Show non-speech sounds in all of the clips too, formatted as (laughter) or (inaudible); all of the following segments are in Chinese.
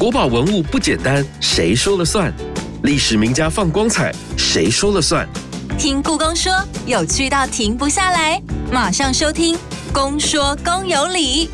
国宝文物不简单，谁说了算？历史名家放光彩，谁说了算？听故宫说，有趣到停不下来，马上收听《公说公有理》。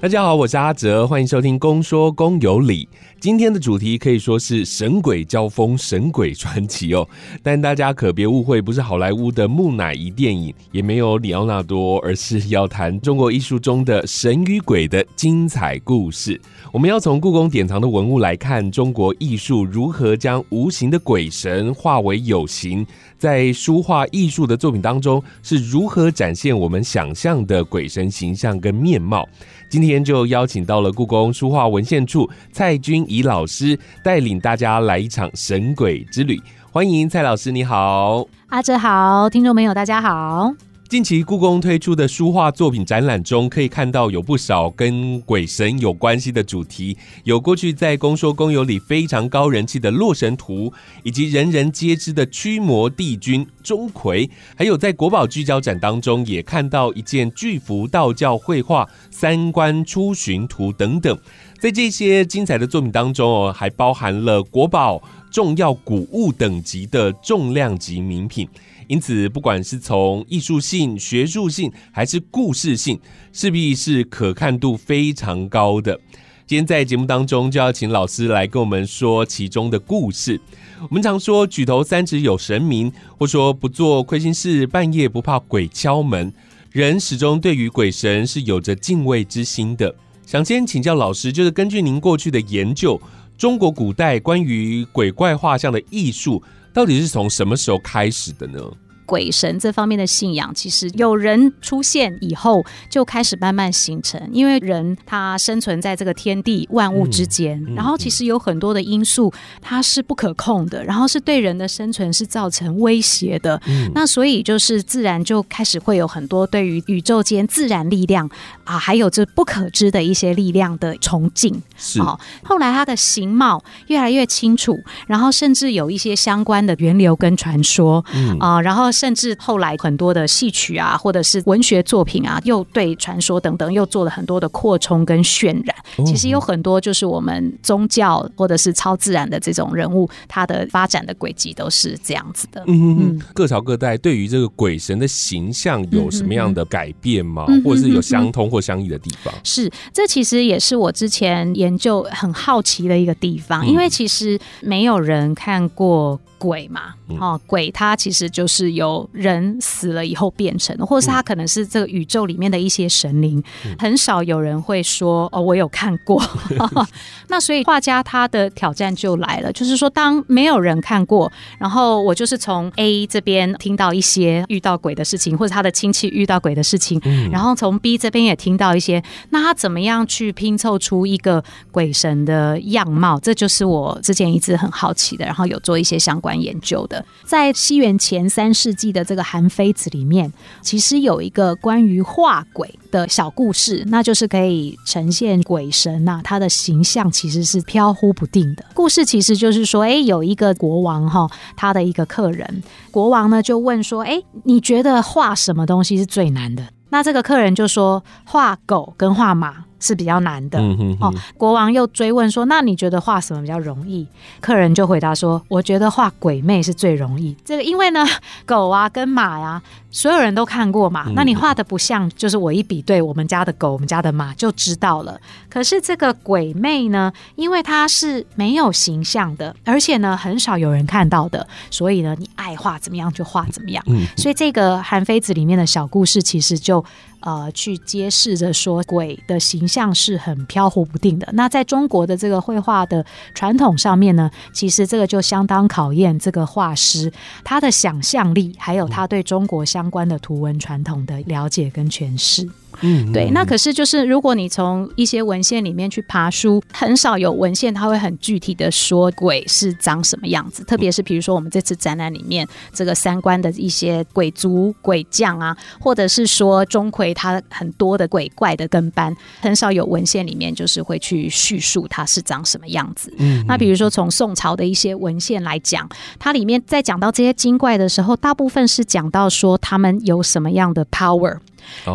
大家好，我是阿哲，欢迎收听《公说公有理》。今天的主题可以说是神鬼交锋、神鬼传奇哦，(laughs) 但大家可别误会，不是好莱坞的木乃伊电影，也没有里奥纳多，而是要谈中国艺术中的神与鬼的精彩故事。我们要从故宫典藏的文物来看，中国艺术如何将无形的鬼神化为有形，在书画艺术的作品当中是如何展现我们想象的鬼神形象跟面貌。今天就邀请到了故宫书画文献处蔡君怡老师，带领大家来一场神鬼之旅。欢迎蔡老师，你好，阿哲好，听众朋友大家好。近期故宫推出的书画作品展览中，可以看到有不少跟鬼神有关系的主题，有过去在《公说公有》里非常高人气的《洛神图》，以及人人皆知的驱魔帝君钟馗，还有在国宝聚焦展当中也看到一件巨幅道教绘画《三观出巡图》等等。在这些精彩的作品当中哦，还包含了国宝、重要古物等级的重量级名品。因此，不管是从艺术性、学术性，还是故事性，势必是可看度非常高的。今天在节目当中，就要请老师来跟我们说其中的故事。我们常说举头三尺有神明，或说不做亏心事，半夜不怕鬼敲门。人始终对于鬼神是有着敬畏之心的。想先请教老师，就是根据您过去的研究，中国古代关于鬼怪画像的艺术。到底是从什么时候开始的呢？鬼神这方面的信仰，其实有人出现以后，就开始慢慢形成。因为人他生存在这个天地万物之间，然后其实有很多的因素，它是不可控的，然后是对人的生存是造成威胁的。那所以就是自然就开始会有很多对于宇宙间自然力量啊，还有这不可知的一些力量的崇敬。是，后来它的形貌越来越清楚，然后甚至有一些相关的源流跟传说啊，然后。甚至后来很多的戏曲啊，或者是文学作品啊，又对传说等等又做了很多的扩充跟渲染。其实有很多就是我们宗教或者是超自然的这种人物，它的发展的轨迹都是这样子的。嗯嗯，各朝各代对于这个鬼神的形象有什么样的改变吗？或者是有相通或相异的地方？是，这其实也是我之前研究很好奇的一个地方，因为其实没有人看过。鬼嘛，哦，鬼它其实就是由人死了以后变成的，或者是它可能是这个宇宙里面的一些神灵，很少有人会说哦，我有看过。(laughs) (laughs) 那所以画家他的挑战就来了，就是说当没有人看过，然后我就是从 A 这边听到一些遇到鬼的事情，或者他的亲戚遇到鬼的事情，然后从 B 这边也听到一些，那他怎么样去拼凑出一个鬼神的样貌？这就是我之前一直很好奇的，然后有做一些相关。关研究的，在西元前三世纪的这个《韩非子》里面，其实有一个关于画鬼的小故事，那就是可以呈现鬼神呐，他的形象其实是飘忽不定的。故事其实就是说，哎，有一个国王哈，他的一个客人，国王呢就问说，哎，你觉得画什么东西是最难的？那这个客人就说，画狗跟画马。是比较难的哦。国王又追问说：“那你觉得画什么比较容易？”客人就回答说：“我觉得画鬼魅是最容易。这个因为呢，(laughs) 狗啊跟马呀。”所有人都看过嘛？那你画的不像，就是我一比对我们家的狗、我们家的马就知道了。可是这个鬼魅呢，因为它是没有形象的，而且呢很少有人看到的，所以呢你爱画怎么样就画怎么样。所以这个《韩非子》里面的小故事，其实就呃去揭示着说，鬼的形象是很飘忽不定的。那在中国的这个绘画的传统上面呢，其实这个就相当考验这个画师他的想象力，还有他对中国相。关的图文传统的了解跟诠释。嗯，对，那可是就是如果你从一些文献里面去爬书，很少有文献它会很具体的说鬼是长什么样子。特别是比如说我们这次展览里面这个三观的一些鬼族、鬼将啊，或者是说钟馗他很多的鬼怪的跟班，很少有文献里面就是会去叙述它是长什么样子。嗯，那比如说从宋朝的一些文献来讲，它里面在讲到这些精怪的时候，大部分是讲到说他们有什么样的 power。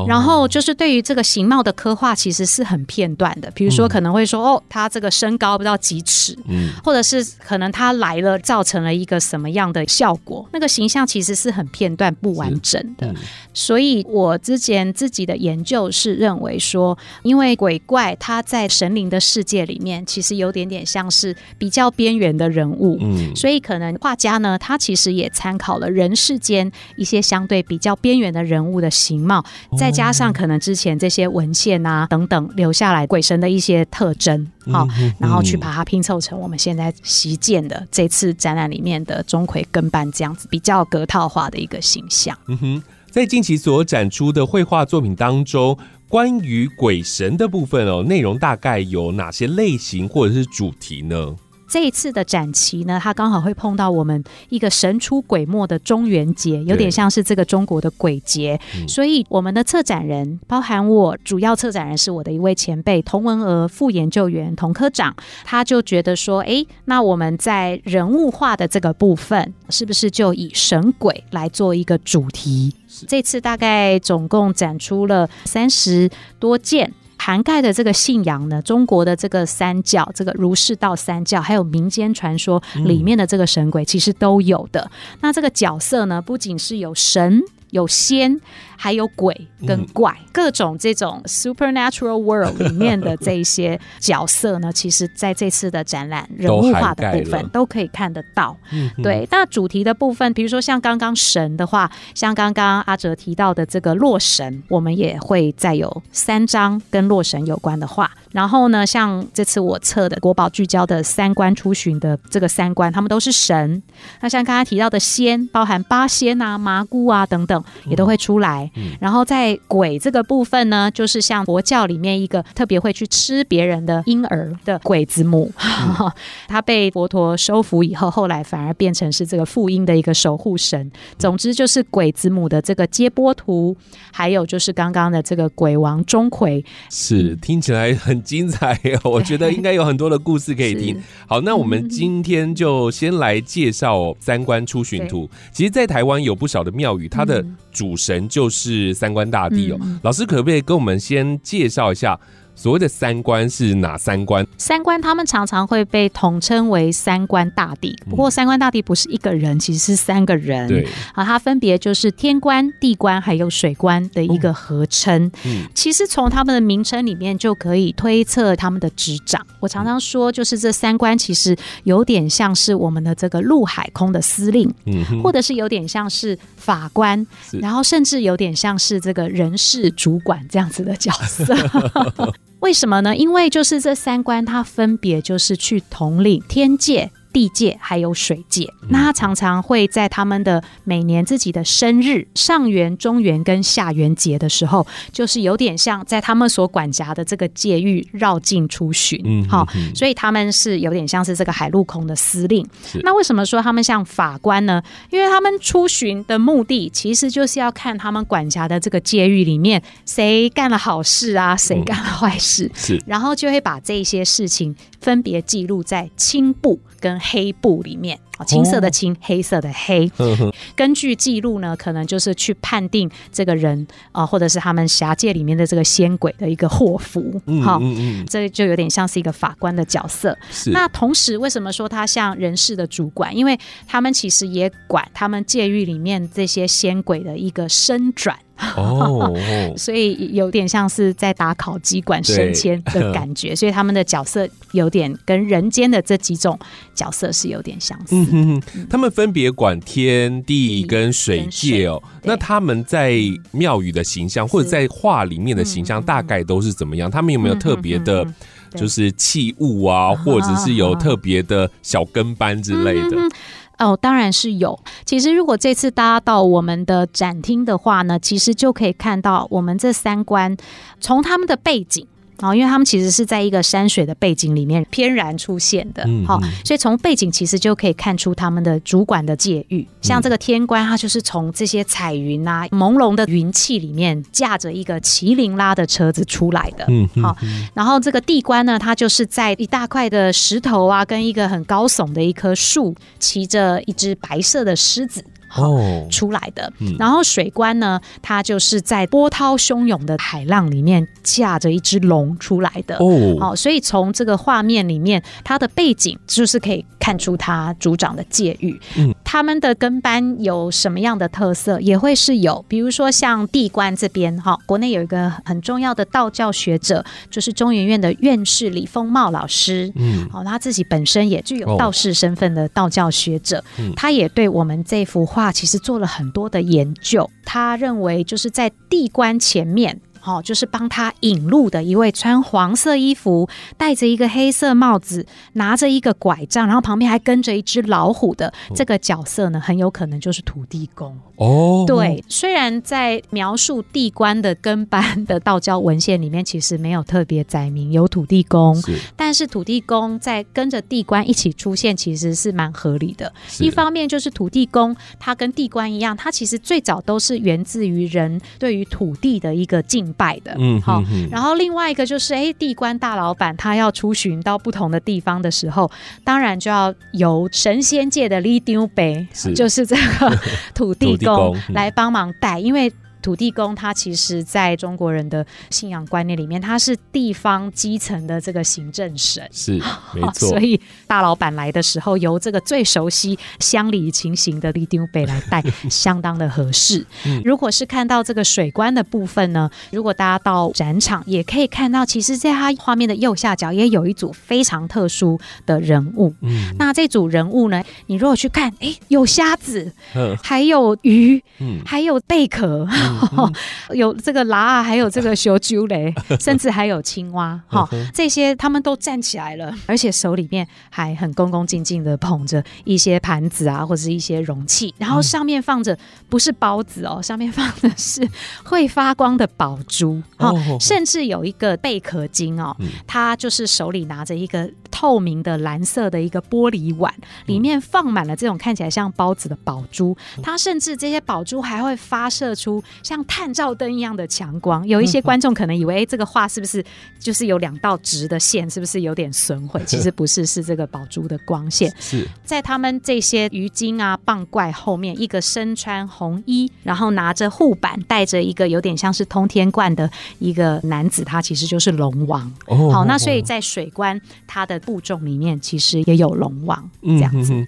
然后就是对于这个形貌的刻画其实是很片段的，比如说可能会说，哦，他这个身高不知道几尺，嗯，或者是可能他来了造成了一个什么样的效果，那个形象其实是很片段不完整的。嗯所以我之前自己的研究是认为说，因为鬼怪他在神灵的世界里面，其实有点点像是比较边缘的人物。嗯，所以可能画家呢，他其实也参考了人世间一些相对比较边缘的人物的形貌，再加上可能之前这些文献啊等等留下来鬼神的一些特征，好、然后去把它拼凑成我们现在习见的这次展览里面的钟馗跟班这样子比较格套化的一个形象。嗯哼，在近期所展出的绘画作品当中，关于鬼神的部分哦，内容大概有哪些类型或者是主题呢？这一次的展期呢，它刚好会碰到我们一个神出鬼没的中元节，有点像是这个中国的鬼节，所以我们的策展人，包含我主要策展人是我的一位前辈童文娥副研究员童科长，他就觉得说，诶，那我们在人物化的这个部分，是不是就以神鬼来做一个主题？这次大概总共展出了三十多件。涵盖的这个信仰呢，中国的这个三教，这个儒释道三教，还有民间传说里面的这个神鬼，其实都有的。那这个角色呢，不仅是有神。有仙，还有鬼跟怪，各种这种 supernatural world 里面的这一些角色呢，(laughs) 其实在这次的展览人物化的部分都可以看得到。嗯，对，那主题的部分，比如说像刚刚神的话，像刚刚阿哲提到的这个洛神，我们也会再有三张跟洛神有关的画。然后呢，像这次我测的国宝聚焦的三观出巡的这个三观，他们都是神。那像刚刚提到的仙，包含八仙啊、麻姑啊等等，也都会出来。然后在鬼这个部分呢，就是像佛教里面一个特别会去吃别人的婴儿的鬼子母，(laughs) 他被佛陀收服以后，后来反而变成是这个父婴的一个守护神。总之就是鬼子母的这个接波图，还有就是刚刚的这个鬼王钟馗，是听起来很精彩哦，(laughs) 我觉得应该有很多的故事可以听。好，那我们今天就先来介绍三观出巡图。其实，在台湾有不少的庙宇，它的主神就是三官大帝哦。嗯老师可不可以跟我们先介绍一下所谓的三观是哪三观？三观他们常常会被统称为三观大帝，不过三观大帝不是一个人，其实是三个人。对，啊，它分别就是天官、地官还有水官的一个合称。嗯其实从他们的名称里面就可以推测他们的执掌。我常常说，就是这三官其实有点像是我们的这个陆海空的司令，嗯，或者是有点像是法官，然后甚至有点像是这个人事主管这样子的角色。(laughs) 为什么呢？因为就是这三关，它分别就是去统领天界。地界还有水界，那他常常会在他们的每年自己的生日上元、中元跟下元节的时候，就是有点像在他们所管辖的这个界域绕境出巡，嗯好、所以他们是有点像是这个海陆空的司令。那为什么说他们像法官呢？因为他们出巡的目的其实就是要看他们管辖的这个界域里面谁干了好事啊，谁干了坏事，是。然后就会把这些事情分别记录在青布跟黑布里面。啊青色的青，黑色的黑。呵呵根据记录呢，可能就是去判定这个人啊、呃或者是他们辖界里面的这个仙鬼的一个祸福。嗯好、嗯嗯，这就有点像是一个法官的角色。那同时，为什么说他像人事的主管？因为他们其实也管他们界域里面这些仙鬼的一个升转，哦哦 (laughs) 所以有点像是在打考机管升迁的感觉。所以他们的角色有点跟人间的这几种角色是有点相似。嗯哼哼，他们分别管天地跟水界哦。那他们在庙宇的形象，或者在画里面的形象，大概都是怎么样？他们有没有特别的就是器物啊，或者是有特别的小跟班之类的？哦，当然是有。其实，如果这次大家到我们的展厅的话呢，其实就可以看到我们这三关从他们的背景。哦，因为他们其实是在一个山水的背景里面翩然出现的，好、嗯嗯所以从背景其实就可以看出他们的主管的界域。像这个天官，他就是从这些彩云啊、朦胧的云气里面驾着一个麒麟拉的车子出来的，好、然后这个地官呢，它就是在一大块的石头啊，跟一个很高耸的一棵树，骑着一只白色的狮子。哦，出来的。嗯然后水官呢，它就是在波涛汹涌的海浪里面驾着一只龙出来的。哦，好、所以从这个画面里面，它的背景就是可以看出他组长的戒欲。嗯，他们的跟班有什么样的特色，也会是有，比如说像地官这边哈、国内有一个很重要的道教学者，就是中研院的院士李丰茂老师。嗯，哦，他自己本身也具有道士身份的道教学者，嗯他也对我们这幅画其实做了很多的研究。他认为就是在地官前面。好、就是帮他引路的一位穿黄色衣服、戴着一个黑色帽子、拿着一个拐杖，然后旁边还跟着一只老虎的这个角色呢，很有可能就是土地公。哦，对，虽然在描述地官的跟班的道教文献里面，其实没有特别载明有土地公，是。但是土地公在跟着地官一起出现，其实是蛮合理的。一方面就是土地公，他跟地官一样，他其实最早都是源自于人对于土地的一个敬拜的。嗯，好。然后另外一个就是，哎，地官大老板他要出巡到不同的地方的时候，当然就要由神仙界的李丢北，是就是这个 (laughs) 土地公来帮忙带，因为。土地公他其实在中国人的信仰观念里面，他是地方基层的这个行政神，是 (laughs) 没哦错。所，以大老板来的时候，由这个最熟悉乡里情形的李丁北来带，(laughs) 相当的合适。嗯。如果是看到这个水官的部分呢，如果大家到展场，也可以看到，其实在它画面的右下角也有一组非常特殊的人物。嗯。那这组人物呢，你如果去看，哎，有虾子，嗯还有鱼，嗯。还有贝壳，(laughs) 有这个拉，还有这个小猪雷，(laughs) 甚至还有青蛙，哈、这些他们都站起来了，而且手里面还很恭恭敬敬的捧着一些盘子啊，或者是一些容器，然后上面放着不是包子哦，(laughs) 上面放的是会发光的宝珠，哈、哦。甚至有一个贝壳精哦，嗯。他就是手里拿着一个透明的蓝色的一个玻璃碗，里面放满了这种看起来像包子的宝珠，它甚至这些宝珠还会发射出像探照灯一样的强光。有一些观众可能以为，哎，这个画是不是就是有两道直的线，是不是有点损毁？(laughs) 其实不是，是这个宝珠的光线。(laughs) 是在他们这些鱼精啊、棒怪后面，一个身穿红衣，然后拿着护板，带着一个有点像是通天冠的一个男子，他其实就是龙王。哦好，那所以在水关它的部众里面，其实也有龙王这样子。嗯哼哼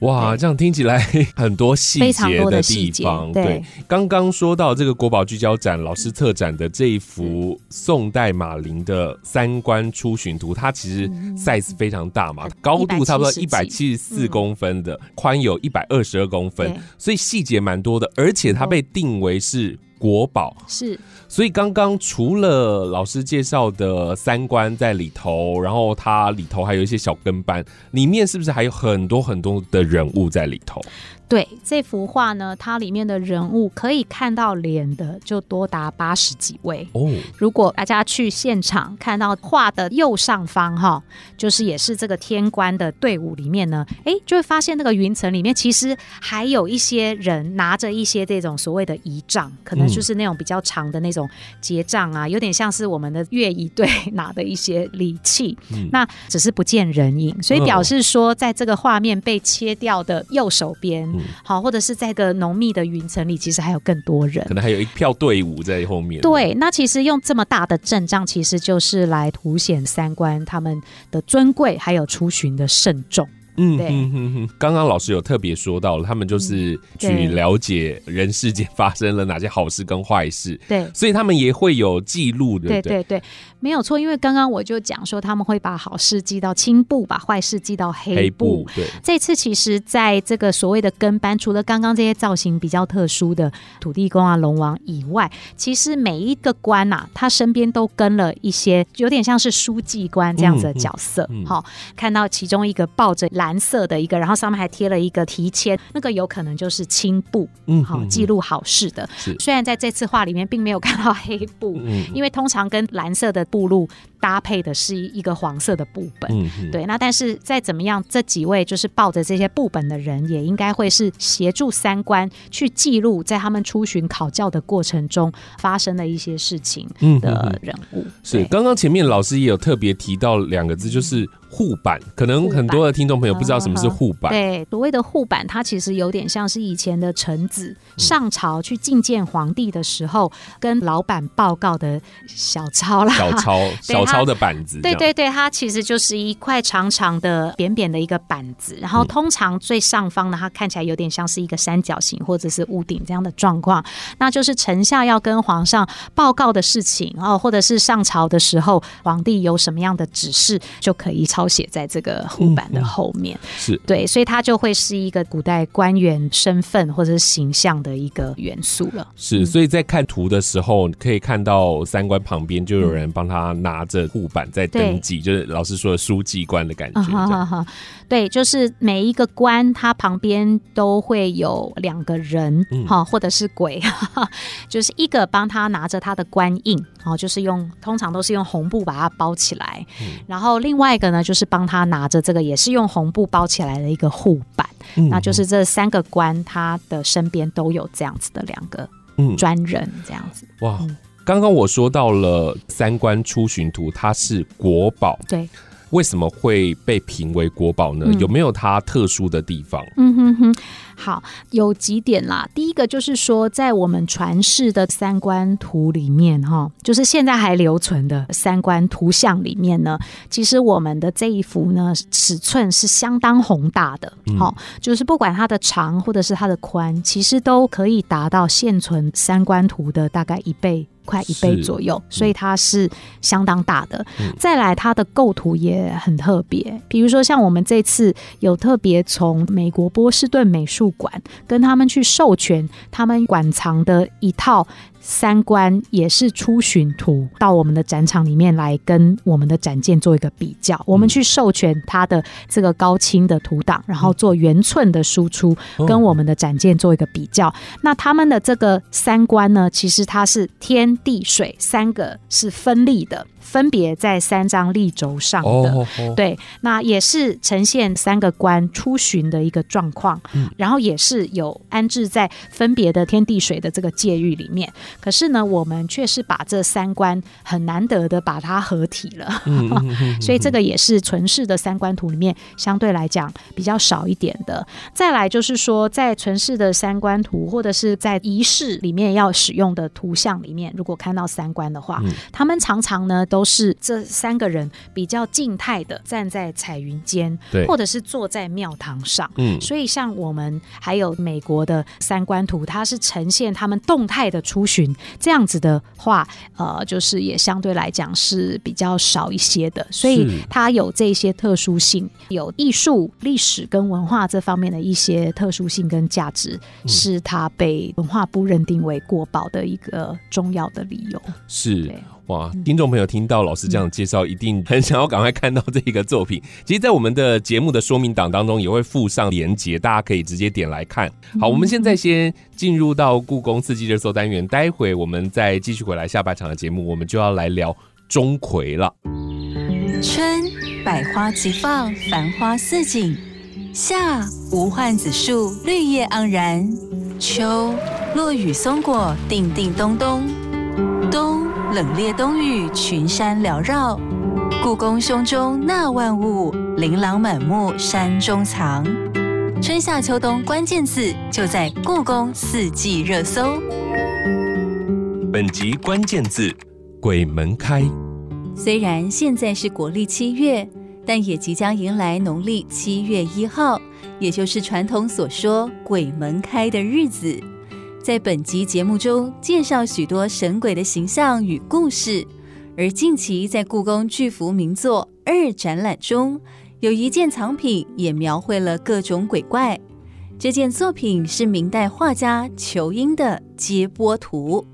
哇，这样听起来 (laughs) 很多细节的地方。对。刚刚说到这个国宝聚焦展老师特展的这一幅宋代马林的三观出巡图，它其实 size 非常大嘛，高度差不多一百170七十四嗯。公分的，宽有一百二十二公分，所以细节蛮多的，而且它被定为是国宝。是所以刚刚除了老师介绍的三观在里头，然后它里头还有一些小跟班，里面是不是还有很多很多的人物在里头？对这幅画呢，它里面的人物可以看到脸的就多达八十几位。哦，如果大家去现场看到画的右上方哈，就是也是这个天官的队伍里面呢，诶，就会发现那个云层里面其实还有一些人拿着一些这种所谓的仪仗，可能就是那种比较长的那种结账啊，有点像是我们的乐仪队 (laughs) 拿的一些礼器。嗯那只是不见人影，所以表示说，在这个画面被切掉的右手边，嗯好，或者是在一个浓密的云层里，其实还有更多人可。能还有一票队伍在后面。，对，那其实用这么大的阵仗，其实就是来凸显三观他们的尊贵，还有出巡的慎重。嗯对。刚刚老师有特别说到了，他们就是去了解人世间发生了哪些好事跟坏事，对。所以他们也会有记录，的对对？对对，没有错，因为刚刚我就讲说他们会把好事记到青布，把坏事记到黑黑布布。，对，这次其实，在这个所谓的跟班，除了刚刚这些造型比较特殊的土地公啊、龙王以外，其实每一个官呐、他身边都跟了一些有点像是书记官这样子的角色。嗯好、看到其中一个抱着蓝色的一个，然后上面还贴了一个提签，那个有可能就是青布，嗯好、记录好事的。是虽然在这次画里面并没有看到黑布，嗯因为通常跟蓝色的布路搭配的是一个黄色的布本。对，那但是再怎么样，这几位就是抱着这些布本的人，也应该会是协助三观去记录在他们出巡考教的过程中发生的一些事情嗯嗯的嗯人物。是，对刚刚前面老师也有特别提到两个字，就是护板，可能很多的听众朋友不知道什么是护板。对，所谓的护板，它其实有点像是以前的臣子上朝去觐见皇帝的时候，跟老板报告的小抄啦。小抄，(laughs) 小抄的板子。对对对，它其实就是一块长长的、扁扁的一个板子，然后通常最上方呢，它看起来有点像是一个三角形或者是屋顶这样的状况，那就是臣下要跟皇上报告的事情哦，或者是上朝的时候，皇帝有什么样的指示，就可以抄写在这个护板的后面。是对，所以它就会是一个古代官员身份或者是形象的一个元素了。是，所以在看图的时候，可以看到三官旁边就有人帮他拿着护板在登记，就是老师说的书记官的感觉。对，就是每一个官，他旁边都会有两个人，哈，或者是鬼，就是一个帮他拿着他的官印，哦，就是用通常都是用红布把它包起来，然后另外一个呢，就是帮他拿着这个也是用红布包起来的一个护板，那就是这三个官他的身边都有这样子的两个专人，这样子。哇，刚刚我说到了三官出巡图，它是国宝，对。为什么会被评为国宝呢？有没有它特殊的地方？嗯哼哼，好，有几点啦。第一个就是说，在我们传世的三观图里面，哈，就是现在还留存的三观图像里面呢，其实我们的这一幅呢，尺寸是相当宏大的。好，就是不管它的长或者是它的宽，其实都可以达到现存三观图的大概一倍。快一倍左右，所以它是相当大的。再来，它的构图也很特别，比如说像我们这次有特别从美国波士顿美术馆跟他们去授权，他们馆藏的一套。三观也是出巡图到我们的展场里面来跟我们的展件做一个比较，我们去授权它的这个高清的图档，然后做原寸的输出，跟我们的展件做一个比较。那他们的这个三观呢，其实它是天地水三个是分立的。分别在三张立轴上的，对，那也是呈现三个官出巡的一个状况，然后也是有安置在分别的天地水的这个界域里面。可是呢，我们却是把这三官很难得的把它合体了，(laughs) 所以这个也是存世的三官图里面相对来讲比较少一点的。再来就是说，在存世的三官图或者是在仪式里面要使用的图像里面，如果看到三官的话，他们常常呢都是这三个人比较静态的站在彩云间，对，或者是坐在庙堂上。嗯，所以像我们还有美国的三观图，它是呈现他们动态的出巡，这样子的话，呃，就是也相对来讲是比较少一些的。所以它有这些特殊性，有艺术、历史跟文化这方面的一些特殊性跟价值，是它被文化部认定为国宝的一个重要的理由。是。哇，听众朋友听到老师这样介绍，一定很想要赶快看到这一个作品。其实，在我们的节目的说明档当中，也会附上连接，大家可以直接点来看。好，我们现在先进入到故宫四季热搜单元，待会我们再继续回来下半场的节目，我们就要来聊钟馗了。春，百花齐放，繁花似锦；夏，无患子树，绿叶盎然；秋，落雨松果，叮叮咚咚；冬。冷冽冬雨，群山缭绕。故宫胸中纳万物，琳琅满目山中藏。春夏秋冬关键字就在故宫四季热搜。本集关键字：鬼门开。虽然现在是国历七月，但也即将迎来农历七月一号，也就是传统所说鬼门开的日子。在本集节目中介绍许多神鬼的形象与故事，而近期在故宫巨幅名作二展览中，有一件藏品也描绘了各种鬼怪。这件作品是明代画家仇英的《接波图》。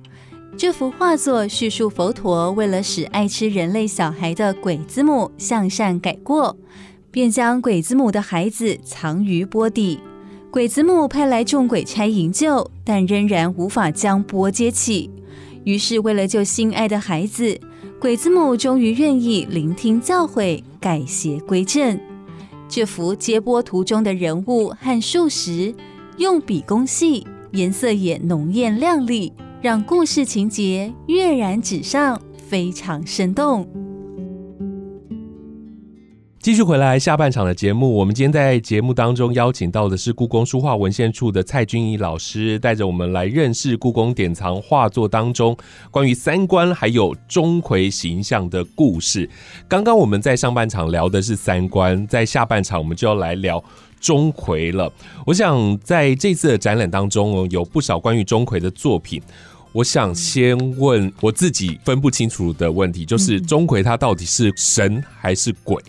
这幅画作叙述佛陀为了使爱吃人类小孩的鬼子母向善改过，便将鬼子母的孩子藏于钵底。鬼子母派来众鬼差营救，但仍然无法将钵接起。于是，为了救心爱的孩子，鬼子母终于愿意聆听教诲，改邪归正。这幅接钵图中的人物和数石，用笔工细，颜色也浓艳亮丽，让故事情节跃然纸上，非常生动。继续回来下半场的节目，我们今天在节目当中邀请到的是故宫书画文献处的蔡君怡老师，带着我们来认识故宫典藏画作当中关于三观还有钟馗形象的故事。刚刚我们在上半场聊的是三观，在下半场我们就要来聊钟馗了。我想在这次的展览当中哦，有不少关于钟馗的作品。我想先问我自己分不清楚的问题，就是钟馗他到底是神还是鬼？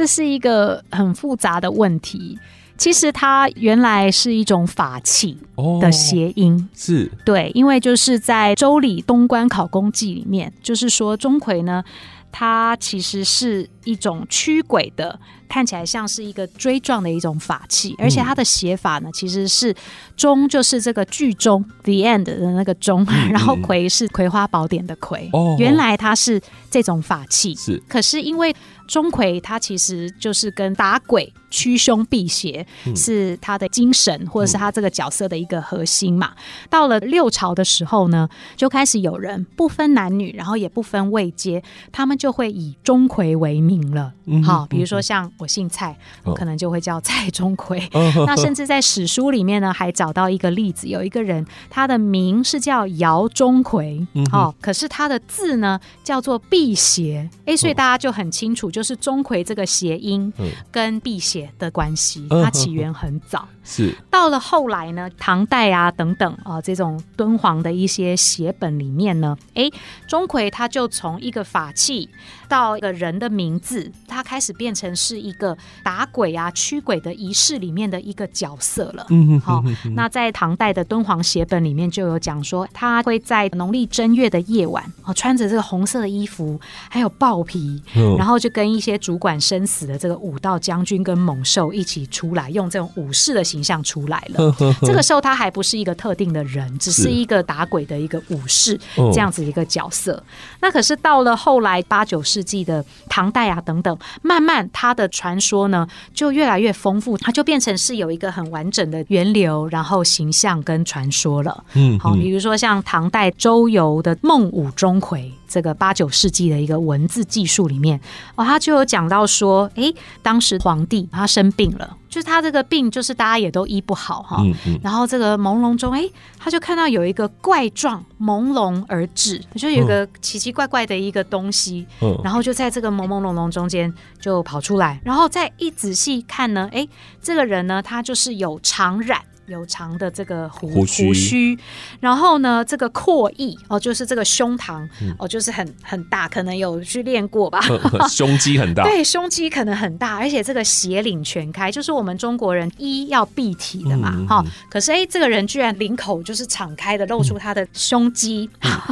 这是一个很复杂的问题。其实它原来是一种法器的谐音，是。对，因为就是在《周礼东关考公记》里面，就是说钟馗呢，他其实是一种驱鬼的。看起来像是一个锥状的一种法器，而且它的写法呢，其实是“钟”就是这个剧中 “the end” 的那个“钟”，然后“葵”是《葵花宝典》的“葵”。哦，原来它是这种法器。是，可是因为钟馗他其实就是跟打鬼、驱凶辟邪是他的精神，或者是他这个角色的一个核心嘛。到了六朝的时候呢，就开始有人不分男女，然后也不分位阶，他们就会以钟馗为名了。好，比如说像。我姓蔡，我可能就会叫蔡钟馗。(laughs) 那甚至在史书里面呢，还找到一个例子，有一个人，他的名是叫姚钟馗，哦，可是他的字呢叫做辟邪。哎，所以大家就很清楚，就是钟馗这个谐音跟辟邪的关系，它起源很早。是到了后来呢，唐代啊等等啊，这种敦煌的一些写本里面呢，哎，钟馗他就从一个法器到一个人的名字，它开始变成是一个打鬼啊驱鬼的仪式里面的一个角色了。嗯好，那在唐代的敦煌写本里面就有讲说，他会在农历正月的夜晚，哦，穿着这个红色的衣服，还有豹皮，然后就跟一些主管生死的这个武道将军跟猛兽一起出来，用这种武士的形。形象出来了，这个时候他还不是一个特定的人，只是一个打鬼的一个武士这样子一个角色。那可是到了后来八九世纪的唐代啊等等，慢慢它的传说呢就越来越丰富，它就变成是有一个很完整的源流，然后形象跟传说了。嗯，好，比如说像唐代周游的《孟武钟馗》。这个八九世纪的一个文字技术里面，哦，他就有讲到说，哎，当时皇帝他生病了，就是他这个病就是大家也都医不好哈，然后这个朦胧中，哎，他就看到有一个怪状朦胧而至，就有个奇奇怪怪的一个东西，然后就在这个朦朦胧胧中间就跑出来，然后再一仔细看呢，哎，这个人呢，他就是有长髯。有长的这个胡胡须，然后呢，这个阔翼哦，就是这个胸膛哦，就是很很大，可能有去练过吧，(laughs) 胸肌很大，(laughs) 对，胸肌可能很大，而且这个斜领全开，就是我们中国人衣要蔽体的嘛，哈。可是哎，这个人居然领口就是敞开的，露出他的胸肌，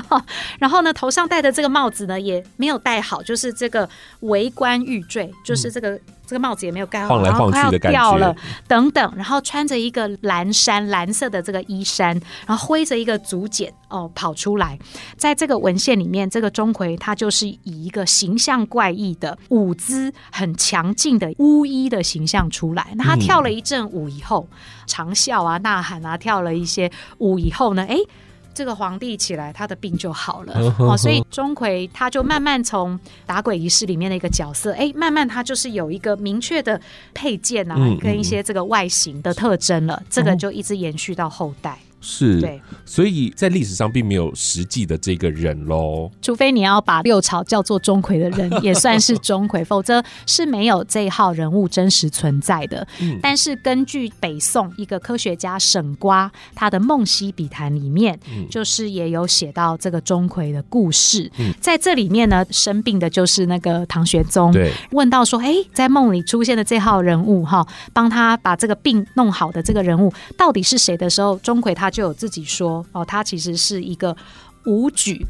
(laughs) 然后呢，头上戴的这个帽子呢也没有戴好，就是这个围冠玉坠，就是这个。这个帽子也没有盖好，然后快要掉了，等等，然后穿着一个蓝衫，蓝色的这个衣衫，然后挥着一个竹简哦跑出来，在这个文献里面，这个钟馗他就是以一个形象怪异的舞姿很强劲的巫医的形象出来。那他跳了一阵舞以后，长啸啊、呐喊啊，跳了一些舞以后呢，哎。这个皇帝起来，他的病就好了。哦，所以钟馗他就慢慢从打鬼仪式里面的一个角色，哎，慢慢他就是有一个明确的配件啊，跟一些这个外形的特征了，这个就一直延续到后代。是，对，所以在历史上并没有实际的这个人喽。除非你要把六朝叫做钟馗的人也算是钟馗，否则是没有这一号人物真实存在的。嗯，但是根据北宋一个科学家沈瓜他的《梦溪笔谈》里面，就是也有写到这个钟馗的故事。嗯，在这里面呢，生病的就是那个唐玄宗。对，问到说，哎，在梦里出现的这号人物哈，帮他把这个病弄好的这个人物到底是谁的时候，钟馗他。就有自己说哦，他其实是一个武举。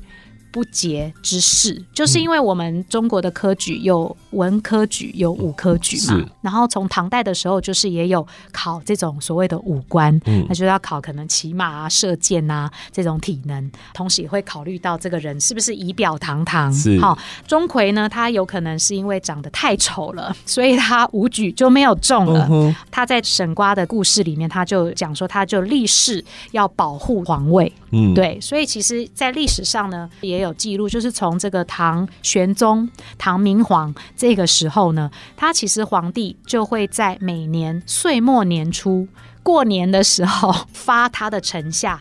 不洁之事，就是因为我们中国的科举有文科举，有武科举嘛。然后从唐代的时候，就是也有考这种所谓的武官，那就要考可能骑马啊、射箭啊这种体能，同时也会考虑到这个人是不是仪表堂堂。好，钟馗呢，他有可能是因为长得太丑了，(laughs) 所以他武举就没有中了。他在沈瓜的故事里面，他就讲说，他就立誓要保护皇位。嗯，对，所以其实，在历史上呢，也。也有记录，就是从这个唐玄宗、唐明皇这个时候呢，他其实皇帝就会在每年岁末年初过年的时候发他的臣下。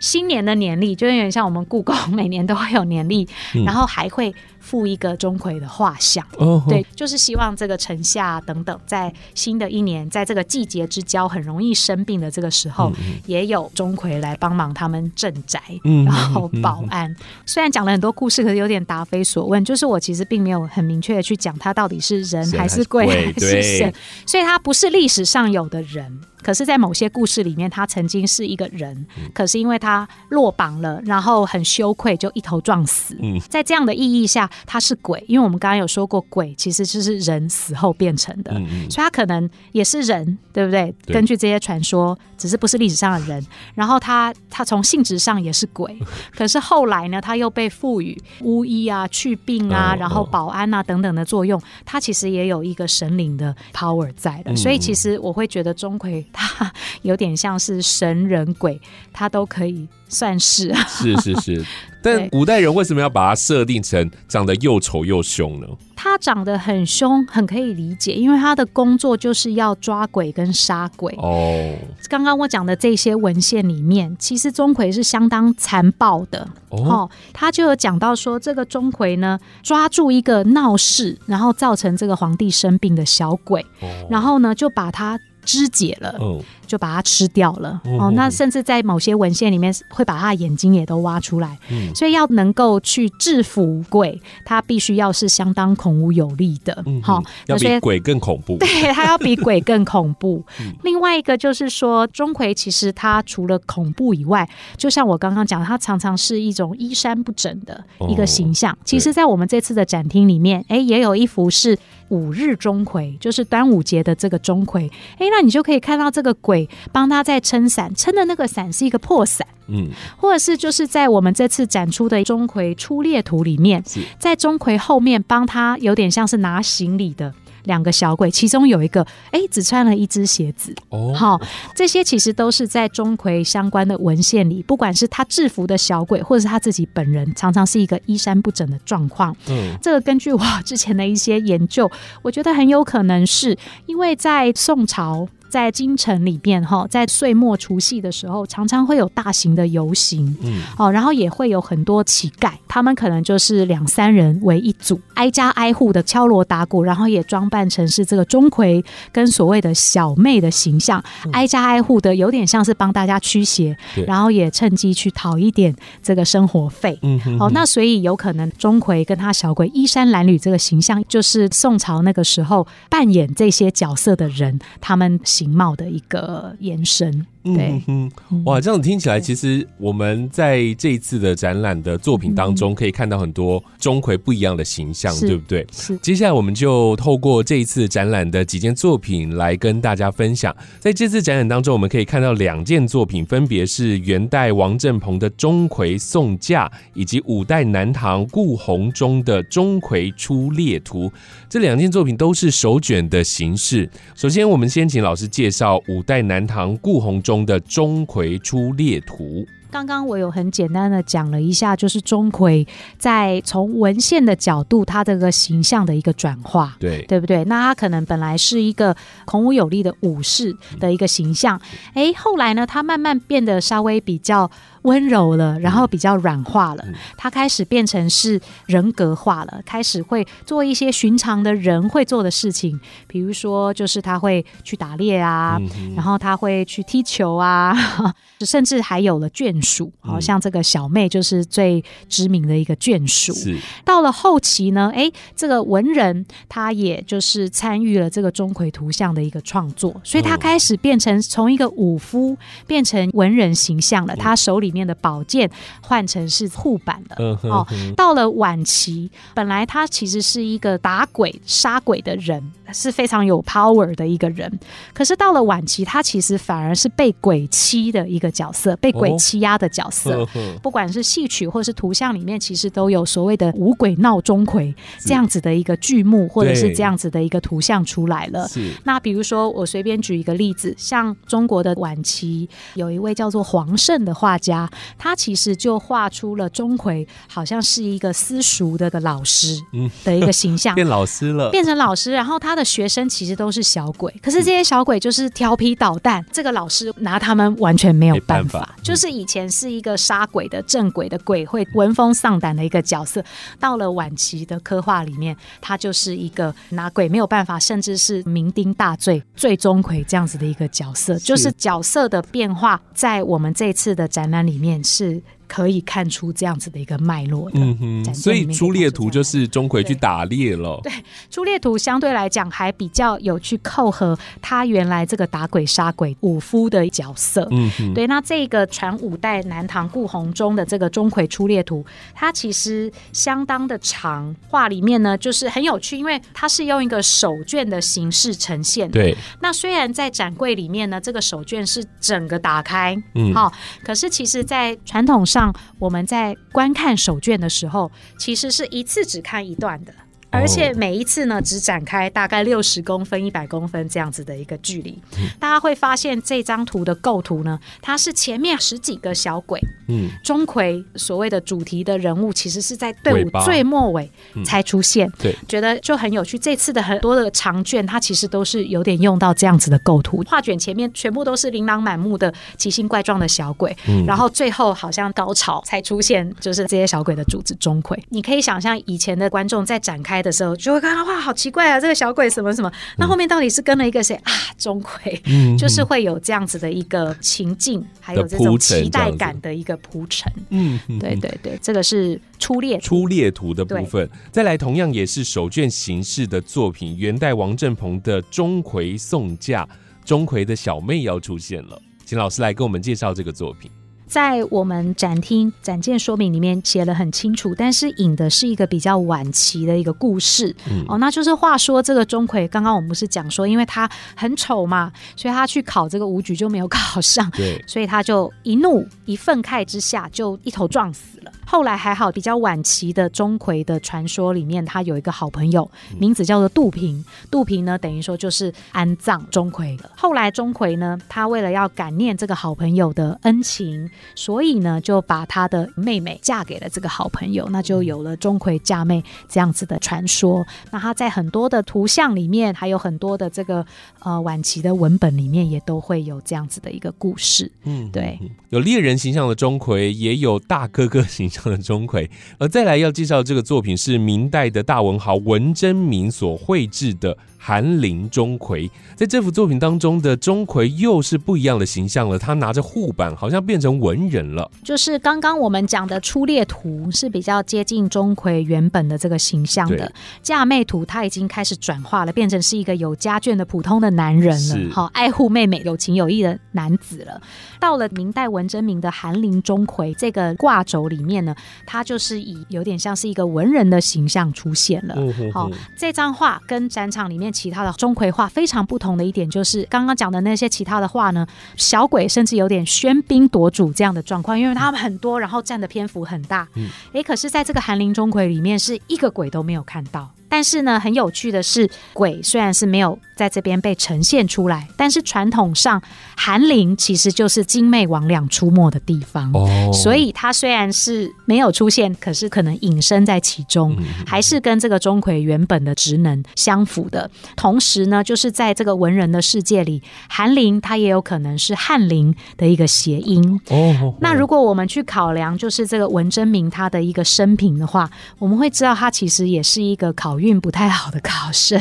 新年的年历就有点像我们故宫每年都会有年历，然后还会附一个钟馗的画像。哦，对，就是希望这个城下等等，在新的一年，在这个季节之交很容易生病的这个时候，也有钟馗来帮忙他们镇宅，嗯然后保安。虽然讲了很多故事，可是有点答非所问。就是我其实并没有很明确的去讲他到底是人还是鬼 (laughs) 鬼还是神，所以他不是历史上有的人。可是，在某些故事里面，他曾经是一个人，嗯可是因为他落榜了，然后很羞愧，就一头撞死。嗯在这样的意义下，他是鬼，因为我们刚刚有说过，鬼其实就是人死后变成的，嗯嗯，所以他可能也是人，对不对？对根据这些传说，只是不是历史上的人。然后他他从性质上也是鬼，(laughs) 可是后来呢，他又被赋予巫医啊、祛病啊，哦然后哦保安啊等等的作用，他其实也有一个神灵的 power 在的。嗯所以其实我会觉得钟馗他 (laughs) 有点像是神人鬼，他都可以算是。啊是是是。(laughs) 但古代人为什么要把它设定成长得又丑又凶呢？他长得很凶，很可以理解，因为他的工作就是要抓鬼跟杀鬼。哦刚刚我讲的这些文献里面，其实钟馗是相当残暴的。哦，哦，他就有讲到说，这个钟馗呢，抓住一个闹事，然后造成这个皇帝生病的小鬼，然后呢，就把他肢解了，嗯就把它吃掉了。嗯哦，那嗯甚至在某些文献里面会把他的眼睛也都挖出来。嗯所以要能够去制服鬼，他必须要是相当恐怖有力的。嗯，好、嗯要那所以比鬼更恐怖。(laughs) 对，他要比鬼更恐怖。(laughs) 嗯另外一个就是说，钟馗其实它除了恐怖以外，就像我刚刚讲，它常常是一种衣衫不整的一个形象。其实，在我们这次的展厅里面，哎，也有一幅是五日钟馗，就是端午节的这个钟馗。哎，那你就可以看到这个鬼帮他在撑伞，撑的那个伞是一个破伞。嗯，或者是就是在我们这次展出的钟馗出猎图里面，在钟馗后面帮他有点像是拿行李的两个小鬼，其中有一个哎只穿了一只鞋子。哦，好、这些其实都是在钟馗相关的文献里，不管是他制服的小鬼，或者是他自己本人，常常是一个衣衫不整的状况。嗯这个根据我之前的一些研究，我觉得很有可能是因为在宋朝。在京城里边，哈，在岁末除夕的时候，常常会有大型的游行，嗯。哦，然后也会有很多乞丐，他们可能就是两三人为一组，挨家挨户的敲锣打鼓，然后也装扮成是这个钟馗跟所谓的小妹的形象，挨家挨户的，有点像是帮大家驱邪，然后也趁机去讨一点这个生活费。嗯哼哦，那所以有可能钟馗跟他小鬼衣衫褴褛这个形象，就是宋朝那个时候扮演这些角色的人他们形貌的一个延伸。对嗯哼，哇，这样听起来，其实我们在这一次的展览的作品当中，可以看到很多钟馗不一样的形象，对不对？是接下来我们就透过这一次展览的几件作品来跟大家分享。在这次展览当中，我们可以看到两件作品，分别是元代王振鹏的《钟馗送嫁》，以及五代南唐顾闳中的《钟馗出猎图》。这两件作品都是手卷的形式。首先，我们先请老师介绍五代南唐顾闳中的《钟馗出猎图》。刚刚我有很简单的讲了一下，就是钟馗在从文献的角度，他这个形象的一个转化。对，对不对？那他可能本来是一个孔武有力的武士的一个形象，哎，后来呢，他慢慢变得稍微比较温柔了，然后比较软化了，他开始变成是人格化了，开始会做一些寻常的人会做的事情，比如说就是他会去打猎啊，嗯然后他会去踢球啊，(laughs) 甚至还有了眷属，好、嗯像这个小妹就是最知名的一个眷属。是，到了后期呢，哎，这个文人他也就是参与了这个钟馗图像的一个创作，所以他哦。开始变成从一个武夫变成文人形象嗯。了。他手里面的宝剑换成是护板了。嗯哼哦，到了晚期，本来他其实是一个打鬼杀鬼的人，是非常有 power 的一个人。可是到了晚期，他其实反而是被鬼欺的一个角色，被鬼哦欺压的角色。呵呵不管是戏曲或是图像里面，其实都有所谓的“五鬼闹钟馗”这样子的一个剧目，或者是这样子的一个图像出来了。是，那比如说，我随便举一个例子，像中国的晚期有一位叫做黄胜的画家，啊，他其实就画出了钟馗好像是一个私塾的个老师的一个形象，变老师了，变成老师，然后他的学生其实都是小鬼，可是这些小鬼就是调皮捣蛋，这个老师拿他们完全没有办法，就是以前是一个杀鬼的正鬼的鬼会闻风丧胆的一个角色，到了晚期的刻画里面，他就是一个拿鬼没有办法，甚至是酩酊大醉、醉钟馗这样子的一个角色，就是。角色的变化，在我们这次的展览里里面是。可以看出这样子的一个脉络的，嗯哼，所以出猎图就是钟馗去打猎了。对，出猎图相对来讲还比较有去扣合他原来这个打鬼杀鬼武夫的角色。嗯哼，对，那这个传五代南唐顾闳中的这个钟馗出猎图，它其实相当的长，画里面呢就是很有趣，因为它是用一个手卷的形式呈现。对，那虽然在展柜里面呢，这个手卷是整个打开，嗯，好，可是其实在传统。上我们在观看手卷的时候，其实是一次只看一段的。而且每一次呢，只展开大概六十公分、一百公分这样子的一个距离，大家会发现这张图的构图呢，它是前面十几个小鬼，嗯，钟馗所谓的主题的人物，其实是在队伍最末尾才出现，对，觉得就很有趣。这次的很多的长卷，它其实都是有点用到这样子的构图，画卷前面全部都是琳琅满目的奇形怪状的小鬼，然后最后好像高潮才出现，就是这些小鬼的主子钟馗。你可以想象以前的观众在展开。的时候就会看到哇，好奇怪啊！这个小鬼什么什么？那后面到底是跟了一个谁啊？钟馗，嗯，就是会有这样子的一个情境，还有这种期待感的一个铺陈。嗯，对对对，这个是初列初列图的部分。再来，同样也是手卷形式的作品，元代王振鹏的《钟馗送嫁》，钟馗的小妹要出现了，请老师来跟我们介绍这个作品。在我们展厅展件说明里面写的很清楚，但是引的是一个比较晚期的一个故事。哦，那就是话说这个钟馗，刚刚我们不是讲说，因为他很丑嘛，所以他去考这个武举就没有考上，对，所以他就一怒一愤慨之下就一头撞死了。后来还好，比较晚期的钟馗的传说里面，他有一个好朋友，名字叫做杜平。杜平呢，等于说就是安葬钟馗的。后来钟馗呢，他为了要感念这个好朋友的恩情，所以呢，就把他的妹妹嫁给了这个好朋友，那就有了钟馗嫁妹这样子的传说。那他在很多的图像里面，还有很多的这个呃晚期的文本里面，也都会有这样子的一个故事。嗯，对，有猎人形象的钟馗，也有大哥哥形。的钟馗，而再来要介绍这个作品是明代的大文豪文征明所绘制的。韩林钟馗在这幅作品当中的钟馗又是不一样的形象了，他拿着护板，好像变成文人了。就是刚刚我们讲的出猎图是比较接近钟馗原本的这个形象的，嫁妹图他已经开始转化了，变成是一个有家眷的普通的男人了，好爱护妹妹、有情有义的男子了。到了明代文征明的韩林钟馗这个挂轴里面呢，他就是以有点像是一个文人的形象出现了。好，这张画跟展场里面。其他的钟馗画非常不同的一点，就是刚刚讲的那些其他的画呢，小鬼甚至有点喧宾夺主这样的状况，因为他们很多，然后占的篇幅很大。嗯哎，可是在这个寒林钟馗里面，是一个鬼都没有看到。但是呢，很有趣的是，鬼虽然是没有在这边被呈现出来，但是传统上寒林其实就是精魅魍魉出没的地方，哦所以它虽然是没有出现，可是可能隐身在其中，还是跟这个钟馗原本的职能相符的。同时呢，就是在这个文人的世界里，寒林它也有可能是翰林的一个谐音。哦，那如果我们去考量，就是这个文征明他的一个生平的话，我们会知道他其实也是一个考。运不太好的考生，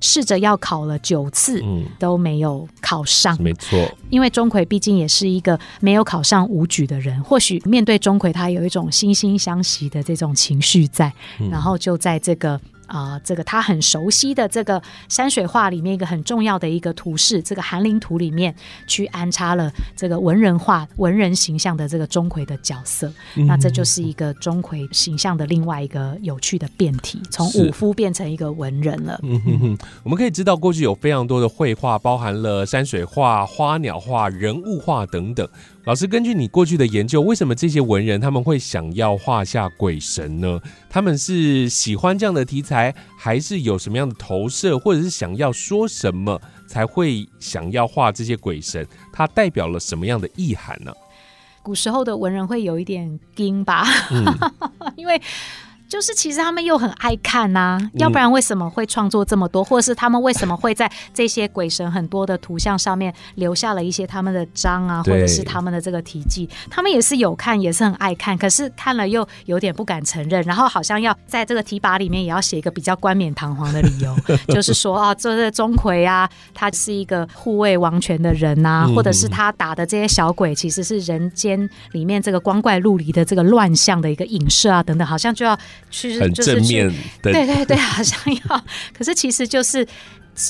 试着要考了九次，都没有考上。没错，因为钟馗毕竟也是一个没有考上武举的人，或许面对钟馗，他有一种惺惺相惜的这种情绪在，然后就在这个。啊，这个他很熟悉的这个山水画里面一个很重要的一个图示，这个寒林图里面去安插了这个文人画、文人形象的这个钟馗的角色，那这就是一个钟馗形象的另外一个有趣的变体，从武夫变成一个文人了。嗯哼哼，我们可以知道过去有非常多的绘画，包含了山水画、花鸟画、人物画等等。老师，根据你过去的研究，为什么这些文人他们会想要画下鬼神呢？他们是喜欢这样的题材，还是有什么样的投射，或者是想要说什么才会想要画这些鬼神？它代表了什么样的意涵呢？古时候的文人会有一点惊吧，(laughs) 因为。就是其实他们又很爱看呐，要不然为什么会创作这么多，或者是他们为什么会在这些鬼神很多的图像上面留下了一些他们的章啊，或者是他们的这个题记？他们也是有看，也是很爱看，可是看了又有点不敢承认，然后好像要在这个提拔里面也要写一个比较冠冕堂皇的理由，(laughs) 就是说啊，这个钟馗啊，他是一个护卫王权的人呐，或者是他打的这些小鬼其实是人间里面这个光怪陆离的这个乱象的一个影射啊，等等，好像就要。很正面的，对对对，好像要，可是其实就是。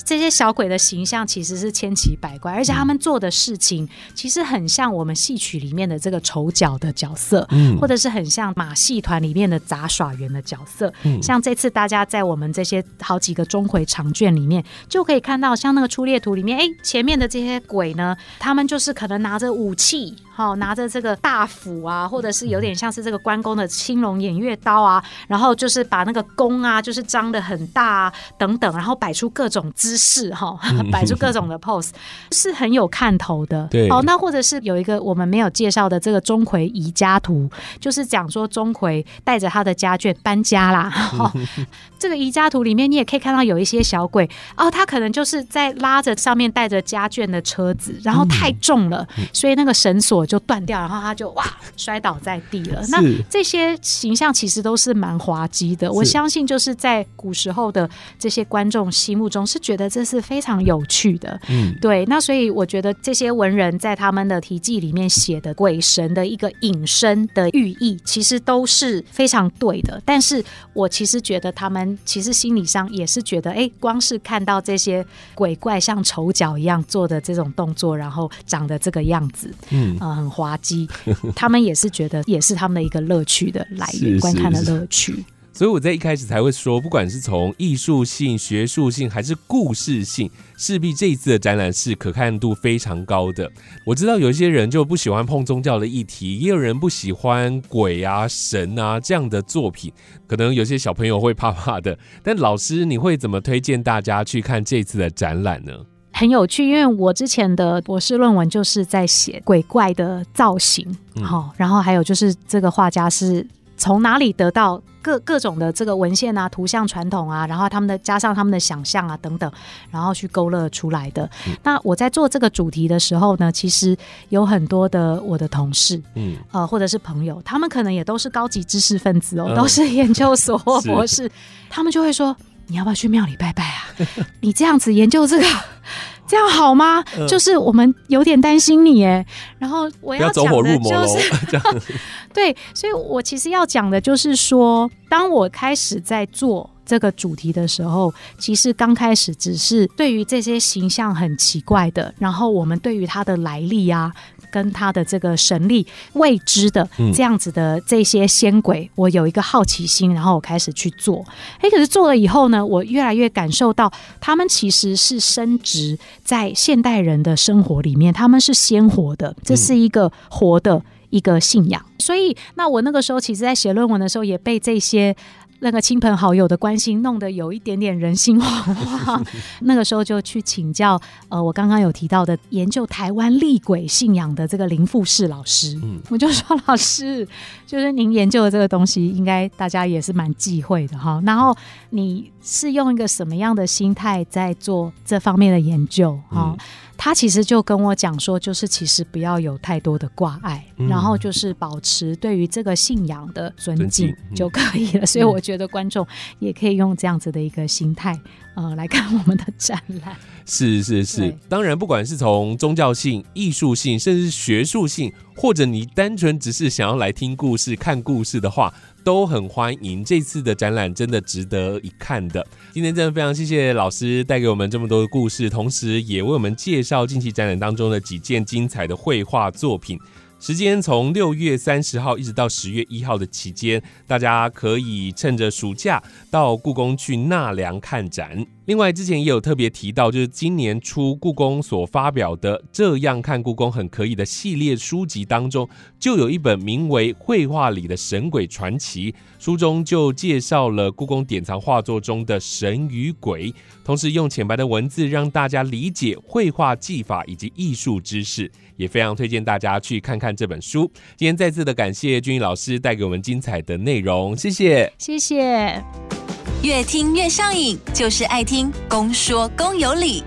这些小鬼的形象其实是千奇百怪，而且他们做的事情其实很像我们戏曲里面的这个丑角的角色，嗯，或者是很像马戏团里面的杂耍员的角色。嗯，像这次大家在我们这些好几个钟馗长卷里面，就可以看到，像那个出猎图里面，哎，前面的这些鬼呢，他们就是可能拿着武器，哈，拿着这个大斧啊，或者是有点像是这个关公的青龙偃月刀啊，然后就是把那个弓啊，就是张的很大啊，等等，然后摆出各种。姿势哈，摆出各种的 pose，是很有看头的。对，哦，那或者是有一个我们没有介绍的这个钟馗移家图，就是讲说钟馗带着他的家眷搬家啦。(laughs) 哦这个移家图里面，你也可以看到有一些小鬼哦，他可能就是在拉着上面带着家眷的车子，然后太重了，所以那个绳索就断掉，然后他就哇 (laughs) 摔倒在地了。那这些形象其实都是蛮滑稽的，我相信就是在古时候的这些观众心目中是。觉得这是非常有趣的，嗯，对。那所以我觉得这些文人在他们的题记里面写的鬼神的一个隐身的寓意，其实都是非常对的。但是我其实觉得他们其实心理上也是觉得，哎，光是看到这些鬼怪像丑角一样做的这种动作，然后长得这个样子，嗯，呃，很滑稽，(laughs) 他们也是觉得也是他们的一个乐趣的来源，观看的乐趣。所以我在一开始才会说，不管是从艺术性、学术性还是故事性，势必这一次的展览是可看度非常高的。我知道有一些人就不喜欢碰宗教的议题，也有人不喜欢鬼啊、神啊这样的作品，可能有些小朋友会怕怕的。但老师，你会怎么推荐大家去看这次的展览呢？很有趣，因为我之前的博士论文就是在写鬼怪的造型，好，然后还有就是这个画家是。从哪里得到各各种的这个文献啊、图像传统啊，然后他们的加上他们的想象啊等等，然后去勾勒出来的。那我在做这个主题的时候呢，其实有很多的我的同事，嗯，呃，或者是朋友，他们可能也都是高级知识分子哦，都是研究所博士，他们就会说：“你要不要去庙里拜拜啊？(laughs) 你这样子研究这个。”这样好吗？就是我们有点担心你哎，然后我要讲的就是，(laughs) 对，所以我其实要讲的就是说，当我开始在做这个主题的时候，其实刚开始只是对于这些形象很奇怪的，然后我们对于它的来历啊。跟他的这个神力未知的这样子的这些仙鬼，我有一个好奇心，然后我开始去做。哎，可是做了以后呢，我越来越感受到他们其实是升值在现代人的生活里面，他们是鲜活的，这是一个活的一个信仰。所以，那我那个时候其实，在写论文的时候，也被这些。那个亲朋好友的关心弄得有一点点人心惶惶，(laughs) 那个时候就去请教，呃，我刚刚有提到的研究台湾厉鬼信仰的这个林富士老师，嗯，我就说老师，就是您研究的这个东西，应该大家也是蛮忌讳的哈。然后你是用一个什么样的心态在做这方面的研究哈？他其实就跟我讲说，就是其实不要有太多的挂碍，然后就是保持对于这个信仰的尊敬就可以了。所以我觉得观众也可以用这样子的一个心态，呃，来看我们的展览。(laughs) 是是是，当然，不管是从宗教性、艺术性，甚至是学术性，或者你单纯只是想要来听故事、看故事的话。都很欢迎，这次的展览真的值得一看的。今天真的非常谢谢老师带给我们这么多的故事，同时也为我们介绍近期展览当中的几件精彩的绘画作品。时间从六月三十号一直到十月一号的期间，大家可以趁着暑假到故宫去纳凉看展。另外，之前也有特别提到，就是今年初故宫所发表的《这样看故宫很可以》的系列书籍当中，就有一本名为《绘画里的神鬼传奇》，书中就介绍了故宫典藏画作中的神与鬼，同时用浅白的文字让大家理解绘画技法以及艺术知识，也非常推荐大家去看看这本书。今天再次的感谢君毅老师带给我们精彩的内容，谢谢，谢谢。越听越上瘾，就是爱听公说公有理。